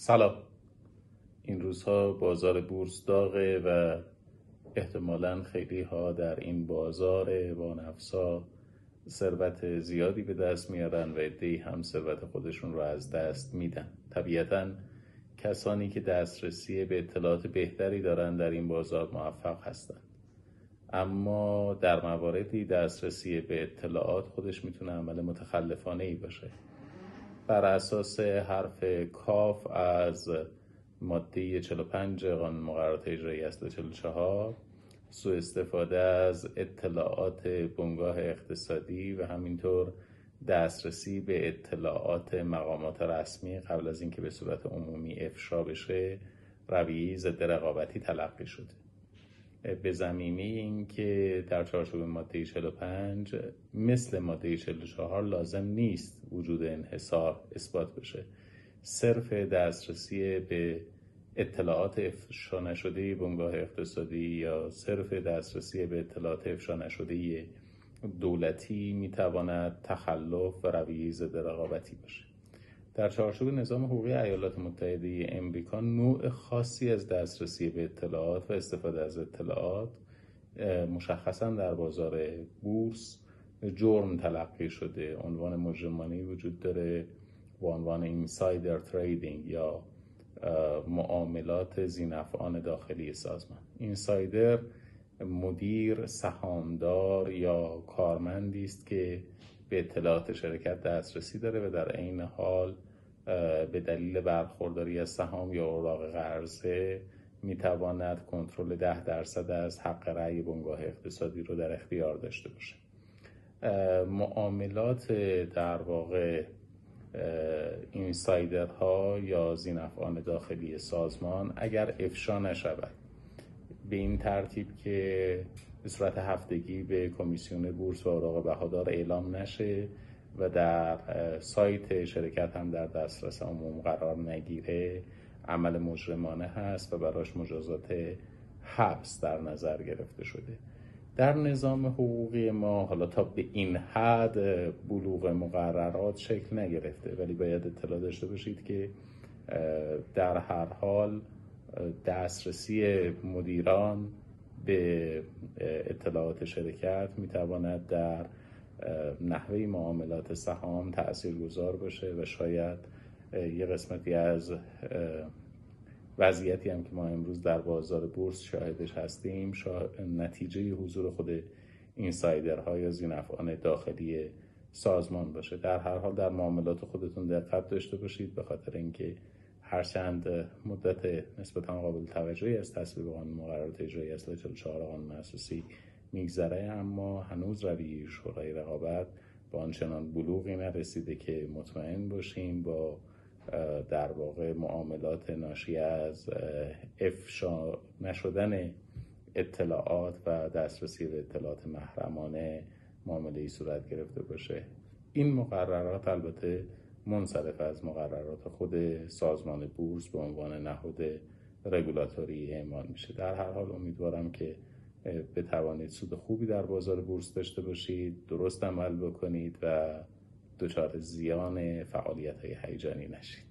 سلام. این روزها بازار بورس داغه و احتمالا خیلی ها در این بازار با نفسا ثروت زیادی به دست میارن و ادهی هم ثروت خودشون رو از دست میدن. طبیعتا کسانی که دسترسی به اطلاعات بهتری دارن در این بازار موفق هستند اما در مواردی دسترسی به اطلاعات خودش می‌تونه عمل متخلفانه ای باشه. بر اساس حرف کاف از ماده 45 قانون مقررات اجرایی اصل 44 سوء استفاده از اطلاعات بنگاه اقتصادی و همینطور دسترسی به اطلاعات مقامات رسمی قبل از اینکه به صورت عمومی افشا بشه رویه ضد رقابتی تلقی شده. به زمینه اینکه در چارچوب ماده 45 مثل ماده 44 لازم نیست وجود انحصار اثبات بشه. صرف دسترسی به اطلاعات افشا نشده بنگاه اقتصادی یا صرف دسترسی به اطلاعات افشا نشده دولتی می‌تواند تخلف و رویه ضد رقابتی باشه در چارچوب نظام حقوقی ایالات متحده امریکا نوع خاصی از دسترسی به اطلاعات و استفاده از اطلاعات مشخصا در بازار بورس جرم تلقی شده. عنوان مجرمانه وجود داره با عنوان اینسایدر تریدینگ یا معاملات زینفعان داخلی سازمان. اینسایدر مدیر سهامدار یا کارمندی است که به اطلاعات شرکت دسترسی داره و در عین حال به دلیل برخورداری از سهام یا اوراق قرضه می‌تواند کنترل ده درصد از حق رأی بنگاه اقتصادی رو در اختیار داشته باشه. معاملات در واقع اینسایدرها یا زینفعان داخلی سازمان اگر افشا نشود به این ترتیب که به صورت هفتگی به کمیسیون بورس و اوراق بهادار اعلام نشه و در سایت شرکت هم در دسترس عموم قرار نگیره عمل مجرمانه هست و براش مجازات حبس در نظر گرفته شده. در نظام حقوقی ما حالا تا به این حد بلوغ مقررات شکل نگرفته. ولی باید اطلاع داشته باشید که در هر حال دسترسی مدیران به اطلاعات شرکت می‌تواند در نحوه معاملات سهام تأثیر گذار باشه و شاید یه قسمتی از وضعیتی هم که ما امروز در بازار بورس شاهدش هستیم نتیجه حضور خود اینسایدرها یا زینفعان داخلی سازمان باشه. در هر حال در معاملات خودتون دقت داشته باشید به خاطر اینکه هرچند مدت نسبتا قابل توجهی از تصویب قانون مقررات اجرایی اصل 44 قانون اساسی میگذره اما هنوز روی شورای رقابت با آنچنان بلوغی نرسیده که مطمئن باشیم با در واقع معاملات ناشی از افشا نشدن اطلاعات و دسترسی به اطلاعات محرمانه معامله ای صورت گرفته باشه. این مقررات البته منصرف از مقررات خود سازمان بورس به عنوان نهاد رگولاتوری اعمال میشه. در هر حال امیدوارم که بتوانید سود خوبی در بازار بورس داشته باشید درست عمل بکنید و دچار زیان فعالیت های هیجانی نشید.